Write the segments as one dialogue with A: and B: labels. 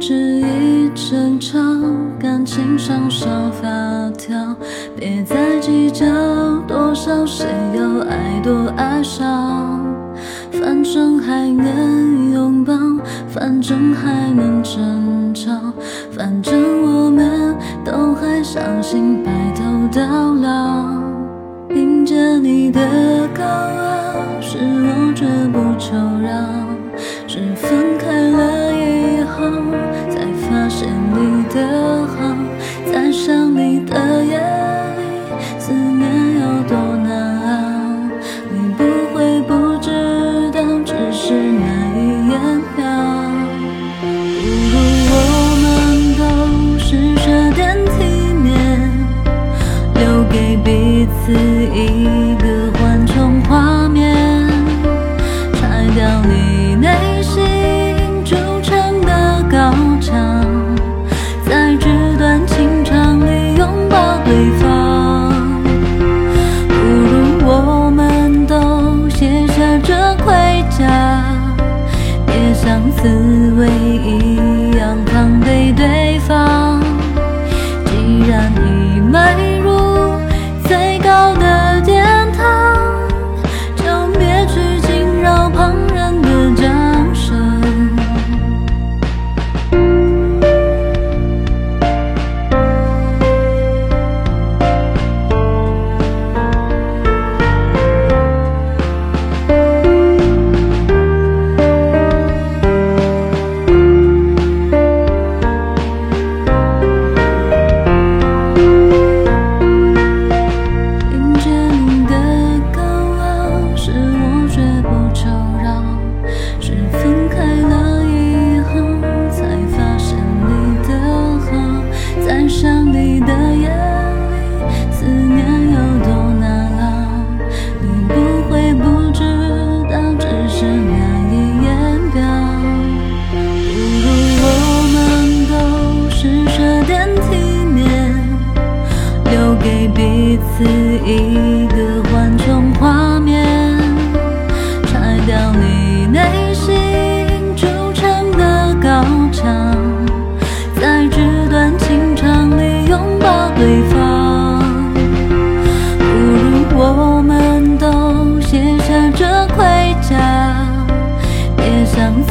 A: 只一争吵，感情上少发条，别再计较多少，谁又爱多爱少，反正还能拥抱，反正还能争吵，反正我们都还相信白头到老，迎着你的高傲，是我绝不求饶。的好，在想你的夜里，思念有多难熬。你不会不知道，只是难以言表。不如我们都试着点体面，留给彼此一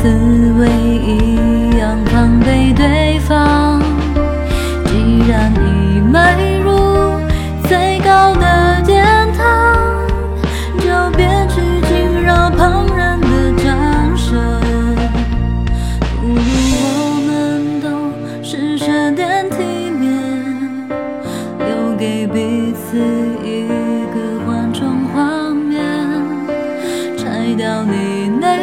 A: 滋味一样防备对方。既然已迈入最高的殿堂，就别去惊扰旁人的掌声。不如我们都试着点体面，留给彼此一个缓冲画面，拆掉你内